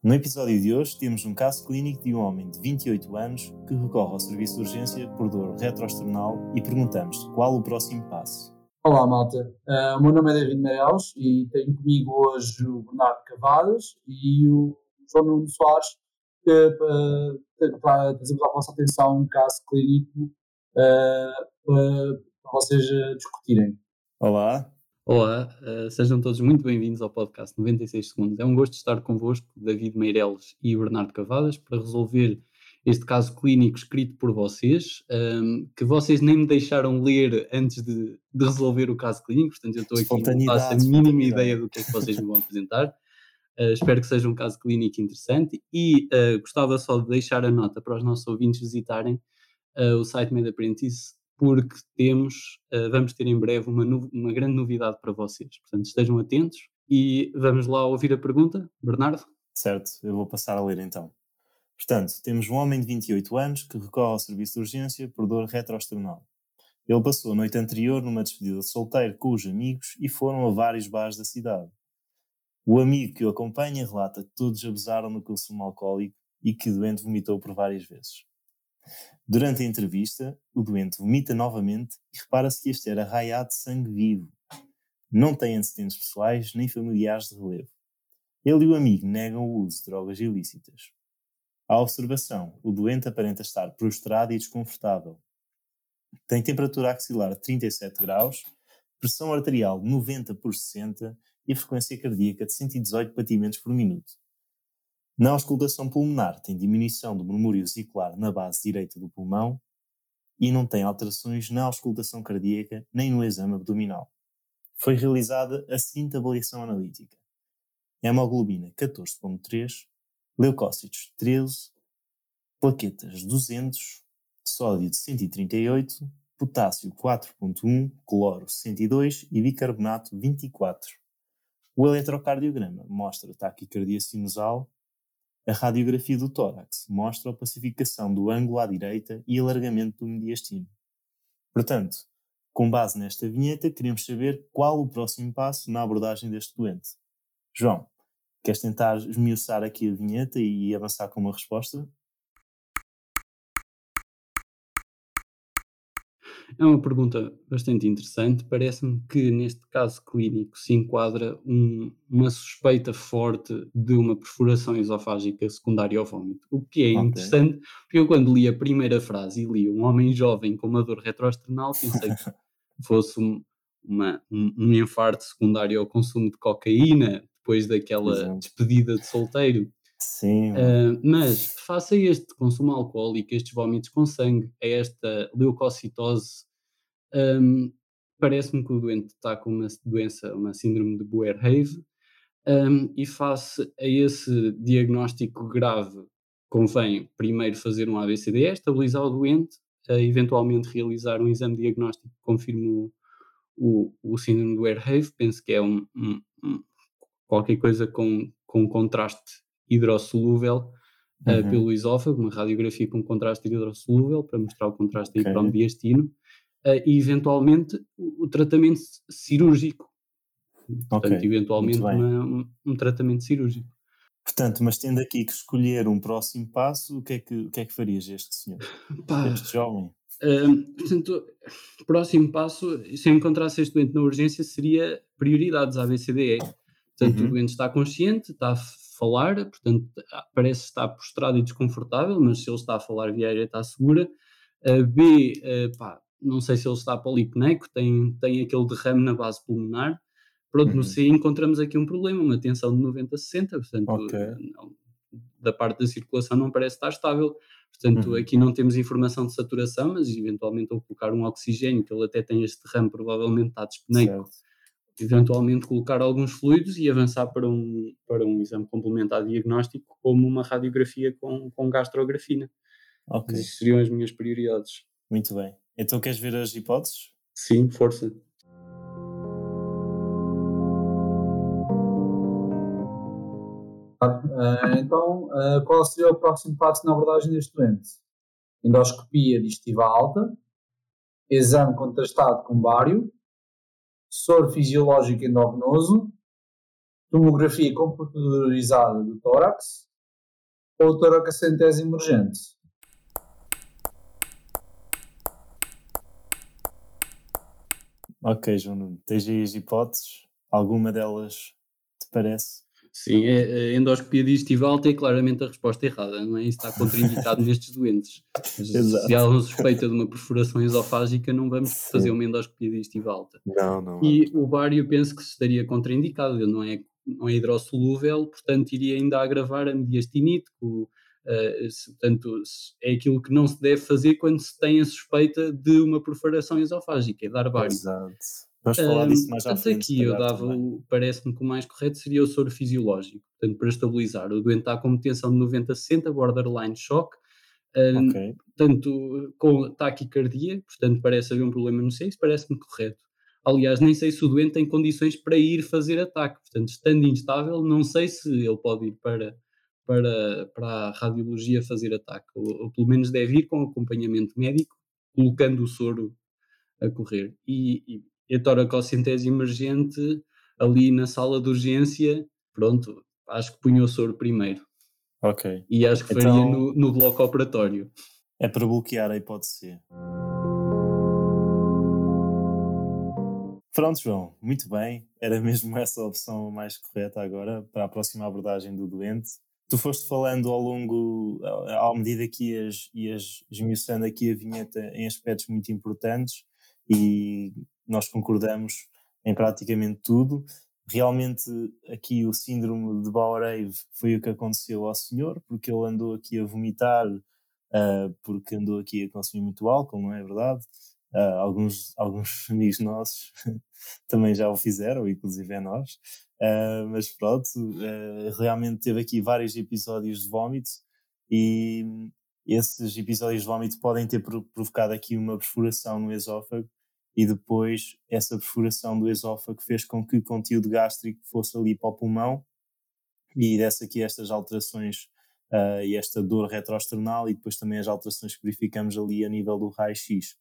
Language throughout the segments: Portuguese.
No episódio de hoje temos um caso clínico de um homem de 28 anos que recorre ao serviço de urgência por dor retroesternal e perguntamos qual o próximo passo. Olá, malta. Uh, o meu nome é David Meireles e tenho comigo hoje o Bernardo Cavadas e o João Nuno Soares uh, para trazermos à vossa atenção um caso clínico uh, para vocês discutirem. Olá, Olá, uh, sejam todos muito bem-vindos ao podcast 96 Segundos. É um gosto estar convosco, David Meireles e Bernardo Cavadas, para resolver este caso clínico escrito por vocês, um, ehm, que vocês nem me deixaram ler antes de, de resolver o caso clínico, portanto eu estou aqui, não faço a mínima ideia do que é que vocês me vão apresentar. Uh, espero que seja um caso clínico interessante e uh, gostava só de deixar a nota para os nossos ouvintes visitarem o site Med Apprentice porque temos, uh, vamos ter em breve uma, uma grande novidade para vocês. Portanto, estejam atentos e vamos lá ouvir a pergunta, Bernardo. Certo, eu vou passar a ler então. Portanto, temos um homem de 28 anos que recorre ao serviço de urgência por dor retroesternal. Ele passou a noite anterior numa despedida de solteiro com os amigos e foram a vários bares da cidade. O amigo que o acompanha relata que todos abusaram no consumo alcoólico e que o doente vomitou por várias vezes. Durante a entrevista, o doente vomita novamente e repara-se que este era raiado de sangue vivo. Não tem antecedentes pessoais nem familiares de relevo. Ele e o amigo negam o uso de drogas ilícitas. À observação, o doente aparenta estar prostrado e desconfortável. Tem temperatura axilar de 37 graus, pressão arterial 90 por 60 e frequência cardíaca de 118 batimentos por minuto. Na auscultação pulmonar tem diminuição do murmúrio vesicular na base direita do pulmão e não tem alterações na auscultação cardíaca nem no exame abdominal. Foi realizada a seguinte avaliação analítica: hemoglobina 14.3, leucócitos 13, plaquetas 200, sódio de 138, potássio 4.1, cloro 102 e bicarbonato 24. O eletrocardiograma mostra taquicardia sinusal a radiografia do tórax mostra a pacificação do ângulo à direita e alargamento do mediastino. Portanto, com base nesta vinheta, queremos saber qual o próximo passo na abordagem deste doente. João, queres tentar esmiuçar aqui a vinheta e avançar com uma resposta? É uma pergunta bastante interessante. Parece-me que neste caso clínico se enquadra um, uma suspeita forte de uma perfuração esofágica secundária ao vômito. O que é okay. interessante, porque eu quando li a primeira frase e li um homem jovem com uma dor retroesternal, pensei que fosse um, uma, um, um infarto secundário ao consumo de cocaína, depois daquela Exato. despedida de solteiro. Sim. Uh, mas, face a este consumo alcoólico, estes vômitos com sangue, a esta leucocitose, um, parece-me que o doente está com uma doença, uma síndrome de Boerhaave, um, e face a esse diagnóstico grave, convém primeiro fazer um ABCDE, estabilizar o doente, uh, eventualmente realizar um exame diagnóstico que confirme o, o, o síndrome de Boerhaave, penso que é um, um, um qualquer coisa com, com contraste hidrossolúvel uh, uhum. pelo esófago, uma radiografia com contraste hidrossolúvel para mostrar o contraste okay. aí para o mediastino uh, e eventualmente o, o tratamento cirúrgico. Portanto, okay. eventualmente uma, um, um, tratamento cirúrgico. Portanto, mas tendo aqui que escolher um próximo passo, o que é que, o que, é que farias este senhor? Pá, este jovem? Uh, portanto, próximo passo, se eu encontrasse este doente na urgência, seria prioridades ABCDE. Portanto, uhum. o doente está consciente, está falar, portanto, ah, parece estar prostrado e desconfortável, mas se ele está a falar, a viagem está segura. Uh, B, uh, pá, não sei se ele está polipneico, tem, tem aquele derrame na base pulmonar. Pronto, uhum. no C encontramos aqui um problema, uma tensão de 90 a 60, portanto, okay. não, da parte da circulação não parece estar estável. Portanto, uhum. aqui não temos informação de saturação, mas eventualmente ao colocar um oxigênio, que ele até tem este derrame, provavelmente está dispneico. Certo eventualmente colocar alguns fluidos e avançar para um, para um exame complementar diagnóstico, como uma radiografia com, com gastrografina. Ok. Essas seriam as minhas prioridades. Muito bem. Então queres ver as hipóteses? Sim, força. Uh, então, uh, qual seria o próximo passo na abordagem deste doente? Endoscopia digestiva alta, exame contrastado com bário, soro fisiológico endovenoso, tomografia computadorizada do tórax ou toracocentese emergente? Ok, João Nuno. Tens aí as hipóteses? Alguma delas te parece? Sim, é, a endoscopia digestiva é claramente a resposta errada, não é? Isso está contraindicado nestes doentes. se há uma suspeita de uma perfuração esofágica, não vamos Sim. fazer uma endoscopia digestiva alta. Não, não. E o bário penso que estaria contraindicado, ele não é, não é hidrossolúvel, portanto iria ainda agravar a mediastinite, o, Uh, se, portanto, é aquilo que não se deve fazer quando se tem a suspeita de uma perfuração esofágica, é dar bário. Exato. Vamos falar um, disso mais à frente. aqui eu dava, parece-me que o mais correto seria o soro fisiológico, portanto, para estabilizar. O doente está com uma tensão de 90 a 60, borderline shock, um, okay. portanto, com taquicardia, portanto, parece haver um problema no sexo, parece-me correto. Aliás, nem sei se o doente tem condições para ir fazer ataque, portanto, estando instável, não sei se ele pode ir para para, para a radiologia fazer ataque, ou, ou, pelo menos deve ir com acompanhamento médico, colocando o soro a correr. E, e a toracocentese emergente, ali na sala de urgência, pronto, acho que punha o soro primeiro. Ok. E acho que faria então, no, no bloco operatório. É para bloquear a hipótese. Pronto, João, muito bem. Era mesmo essa a opção mais correta agora para a próxima abordagem do doente tu foste falando ao longo, à medida que ias, ias esmiuçando aqui a vinheta em aspectos muito importantes e nós concordamos em praticamente tudo. Realmente aqui o síndrome de Bauer foi o que aconteceu ao senhor, porque ele andou aqui a vomitar, uh, porque andou aqui a consumir muito álcool, não é verdade? Uh, alguns, alguns amigos nossos também já o fizeram, inclusive é nós. Uh, mas pronto, realmente teve aqui vários episódios de vómito e esses episódios de vómito podem ter provocado aqui uma perfuração no esófago e depois essa perfuração do esófago fez com que o conteúdo gástrico fosse ali para o pulmão e desse aqui estas alterações uh, e esta dor retroesternal e depois também as alterações que verificamos ali a nível do raio-x.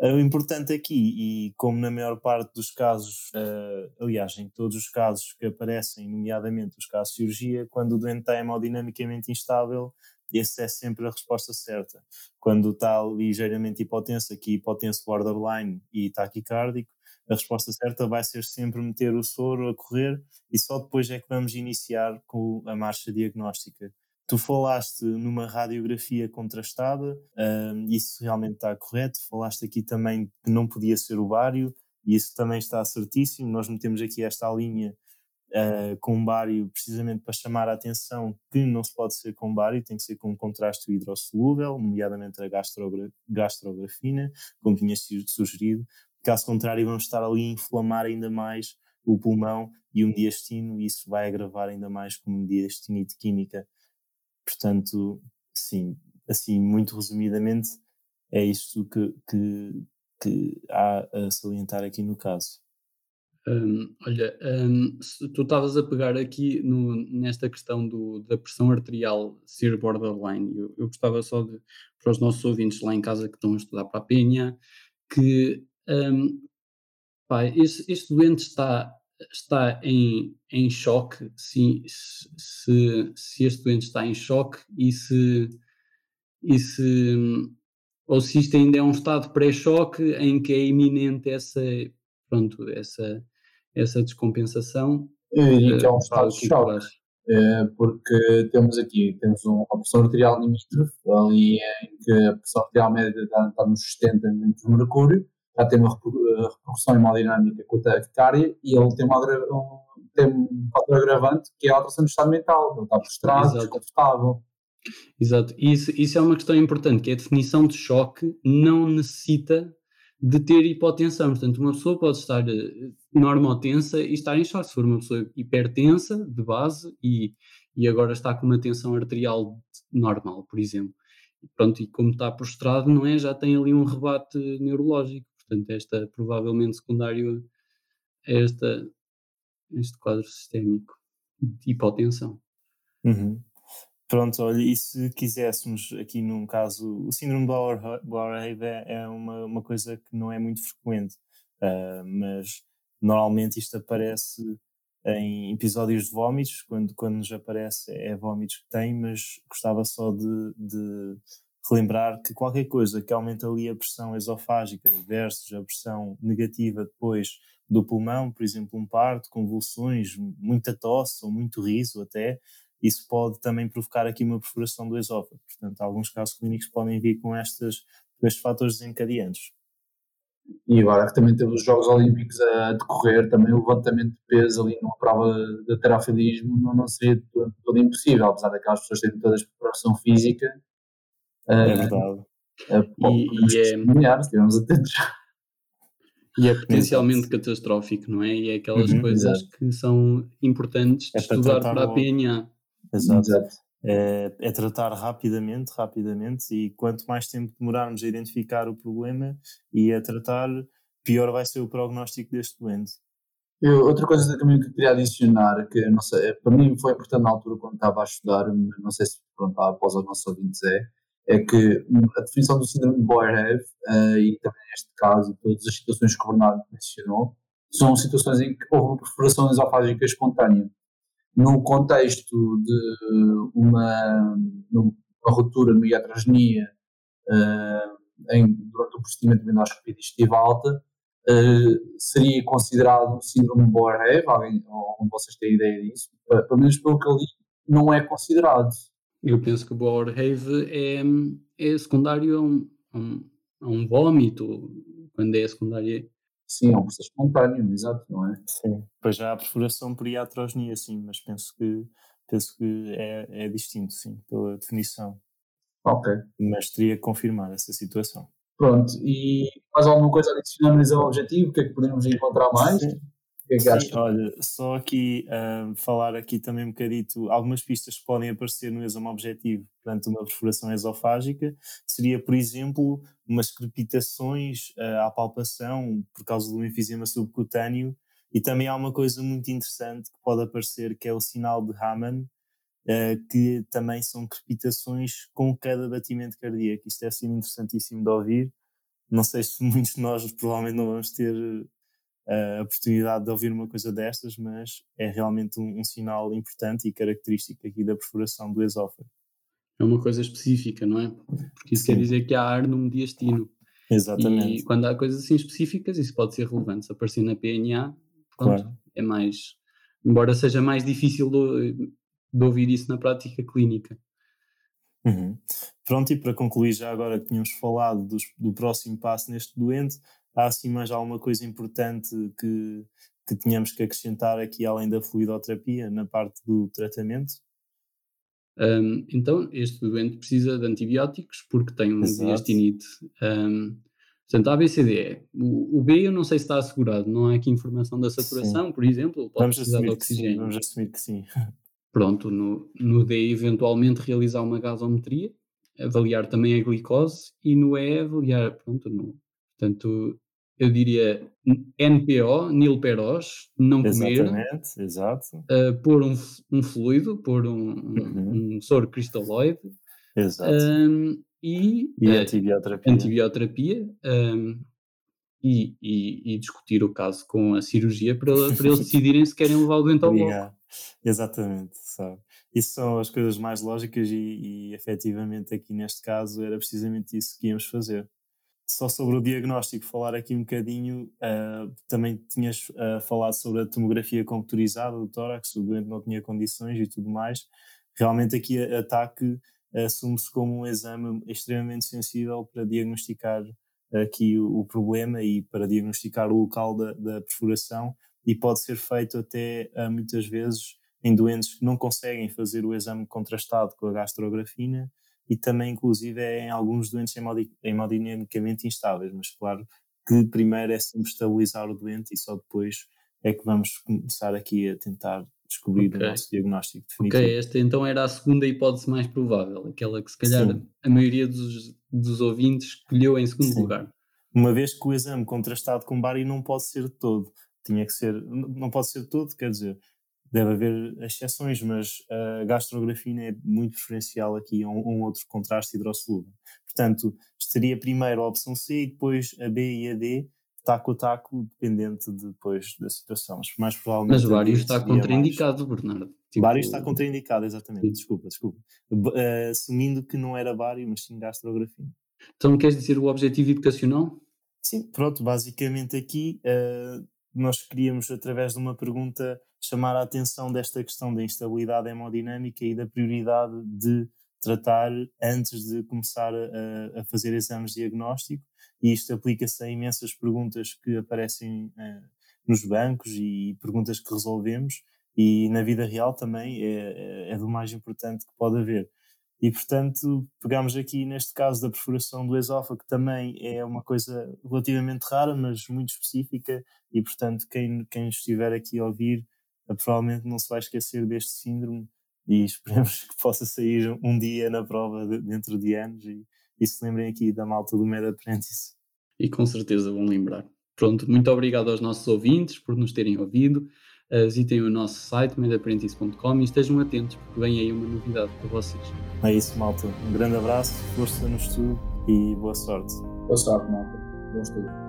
O importante aqui, e como na maior parte dos casos, uh, aliás, em todos os casos que aparecem, nomeadamente os casos de cirurgia, quando o doente está hemodinamicamente instável, essa é sempre a resposta certa. Quando está ligeiramente hipotenso, aqui hipotenso borderline e taquicárdico, a resposta certa vai ser sempre meter o soro a correr e só depois é que vamos iniciar com a marcha diagnóstica. Tu falaste numa radiografia contrastada, uh, isso realmente está correto. Falaste aqui também que não podia ser o bário, e isso também está certíssimo. Nós metemos aqui esta linha uh, com bário precisamente para chamar a atenção que não se pode ser com bário, tem que ser com um contraste hidrossolúvel, nomeadamente a gastrogra gastrografina, como tinha sido sugerido. Caso contrário, vamos estar ali a inflamar ainda mais o pulmão e o mediastino, e isso vai agravar ainda mais com mediastinite química Portanto, sim, assim, muito resumidamente, é isto que, que, que há a salientar aqui no caso. Um, olha, um, tu estavas a pegar aqui no, nesta questão do, da pressão arterial ser borderline. Eu, eu gostava só de, para os nossos ouvintes lá em casa que estão a estudar para a PNA, que um, pá, este, este doente está está em, em choque, se, se, se este doente está em choque e se, e se ou se isto ainda é um estado pré-choque em que é iminente essa, pronto, essa, essa descompensação. E que é um estado de choque, é, porque temos aqui, temos uma pressão arterial limítrofe, ali em que a pressão arterial média está, nos 70 de mercúrio, já tem uma repercussão hemodinâmica com a taquicardia e ele tem, uma, um, tem um fator agravante que é a alteração do estado mental, ele está frustrado, desconfortável. Exato, isso, isso é uma questão importante, que é a definição de choque não necessita de ter hipotensão, portanto uma pessoa pode estar eh, normotensa e estar em choque, se for uma pessoa hipertensa de base e, e agora está com uma tensão arterial normal, por exemplo. Pronto, e como está prostrado, não é? Já tem ali um rebate neurológico. Portanto, esta provavelmente secundário a esta, este quadro sistémico de hipotensão. Uhum. Pronto, olha, e se quiséssemos aqui num caso, o síndrome de Bauer é uma, uma coisa que não é muito frequente, uh, mas normalmente isto aparece em episódios de vómitos, quando, quando nos aparece é vómitos que tem, mas gostava só de, de relembrar que qualquer coisa que aumente ali a pressão esofágica versus a pressão negativa depois do pulmão, por exemplo, um parto, convulsões, muita tosse ou muito riso até, isso pode também provocar aqui uma perfuração do esófago. Portanto, alguns casos clínicos podem vir com, estas, com estes fatores desencadeantes. E agora que também temos os Jogos Olímpicos a decorrer, também o levantamento de peso ali numa prova de terafilismo não, não seria todo, todo impossível, apesar daquelas pessoas terem toda a preparação física. É verdade. Uh, bom, e, e é... atentos. E é potencialmente Exato. catastrófico, não é? E é aquelas uhum, coisas exato. que são importantes de é estudar para, para a PNA. Exato. exato. É, é, tratar rapidamente, rapidamente, e quanto mais tempo demorarmos a identificar o problema e a tratar, pior vai ser o prognóstico deste doente. Eu, outra coisa também que queria adicionar, que não sei, para mim foi importante na altura quando estava a estudar, não sei se pronto, após os nossos ouvintes é, é que a definição do síndrome de Boerhaave, uh, e também neste caso, todas as situações que o Bernardo mencionou, são situações em que houve uma perfuração esofágica espontânea no contexto de uma, uma ruptura no iatrogenia uh, em, durante o procedimento de endoscopia digestiva alta, uh, seria considerado um síndrome Boerhaave, alguém, algum de vocês tem ideia disso? Uh, pelo menos pelo que eu li, não é considerado. Eu penso que o Boerhaave é, é secundário a um, a um, um quando é secundário Sim, é um processo espontâneo, exato, não é? Sim. Depois já há a perfuração por iatrogenia, sim, mas penso que, penso que é, é distinto, sim, pela definição. Ok. Mas teria que confirmar essa situação. Pronto, e mais alguma coisa adicionamos ao objetivo? O que é que podemos encontrar mais? Sim. É Sim, olha, só aqui uh, falar aqui também um bocadito, algumas pistas que podem aparecer no exame objetivo perante uma perfuração esofágica, seria, por exemplo, umas crepitações uh, à palpação por causa do enfisema subcutâneo e também há uma coisa muito interessante que pode aparecer que é o sinal de Raman, uh, que também são crepitações com cada batimento cardíaco. Isto é assim interessantíssimo de ouvir. Não sei se muitos de nós provavelmente não vamos ter a oportunidade de ouvir uma coisa destas, mas é realmente um, um sinal importante e característico aqui da perfuração do esófago. É uma coisa específica, não é? Porque isso Sim. quer dizer que há ar no mediastino. Exatamente. E quando há coisas assim específicas, isso pode ser relevante. Se aparecer na PNA, pronto, claro. é mais. Embora seja mais difícil de, de ouvir isso na prática clínica. Uhum. Pronto, e para concluir, já agora que tínhamos falado dos, do próximo passo neste doente, há assim mais alguma coisa importante que, que tínhamos que acrescentar aqui além da fluidoterapia na parte do tratamento? Um, então, este doente precisa de antibióticos porque tem um diastinite. Um, portanto, a ABCDE. O, o, B eu não sei se está assegurado, não há aqui informação da saturação, sim. por exemplo, pode vamos precisar de oxigênio. Sim, vamos assumir que sim. Pronto, no, no D eventualmente realizar uma gasometria, avaliar também a glicose e no E avaliar, pronto, no, portanto, eu diria NPO, nilperos, não comer. Exatamente, exato. Uh, pôr um, um, fluido, pôr um, uhum. um soro cristalóide. Exato. Um, e, e uh, antibioterapia. antibioterapia um, e, e, e, discutir o caso com a cirurgia para, para eles decidirem se querem levar o doente ao bloco. Exatamente, sabe. Isso são as coisas mais lógicas e, e efetivamente aqui neste caso era precisamente isso que íamos fazer só sobre o diagnóstico, falar aqui um bocadinho, uh, também tinhas uh, falado sobre a tomografia computurizada do tórax, o doente não tinha condições e tudo mais. Realmente aqui a ataque assume-se como um exame extremamente sensível para diagnosticar aqui o, o problema e para diagnosticar o local da, da perfuração e pode ser feito até muitas vezes em doentes que não conseguem fazer o exame contrastado com a gastrografina e também, inclusive, é em alguns doentes hemodinamicamente instáveis, mas claro que primeiro é sempre estabilizar o doente e só depois é que vamos começar aqui a tentar descobrir okay. o nosso diagnóstico definitivo. Ok, esta então era a segunda hipótese mais provável, aquela que se calhar Sim. a maioria dos, dos ouvintes escolheu em segundo Sim. lugar. Uma vez que o exame contrastado com bari não pode ser todo, tinha que ser, não pode ser todo, quer dizer, deve haver exceções, mas a gastrografina é muito preferencial aqui a um, um outro contraste hidrossolúvel. Portanto, estaria primeiro a opção C e depois a B e a D, taco a taco, dependente depois da situação. Mas, mais provavelmente, Mas vários está contraindicado, mais... Bernardo. Tipo... Vários está contraindicado, exatamente. Sim. Desculpa, desculpa. Uh, assumindo que não era vário, mas sim gastrografia. Então, queres dizer o objetivo educacional? Sim, pronto, basicamente aqui uh, nós queríamos, através de uma pergunta, chamar a atenção desta questão da instabilidade hemodinâmica e da prioridade de tratar antes de começar a, a fazer exames diagnóstico, e isto aplica-se a imensas perguntas que aparecem uh, nos bancos e perguntas que resolvemos, e na vida real também é, é, é do mais importante que pode haver. E, portanto, pegamos aqui neste caso da perfuração do esófago, que também é uma coisa relativamente rara, mas muito específica, e, portanto, quem, quem estiver aqui a ouvir provavelmente não se vai esquecer deste síndrome e esperemos que possa sair um dia na prova de, dentro de anos e, e se lembrem aqui da malta do Med Apprentice. E com certeza vão lembrar. Pronto, muito obrigado aos nossos ouvintes por nos terem ouvido. Uh, visitem o nosso site medapprentice.com e estejam atentos porque vem aí uma novidade para vocês. É isso, malta. Um grande abraço, força no estudo e boa sorte. Boa sorte, malta. Bom estudo.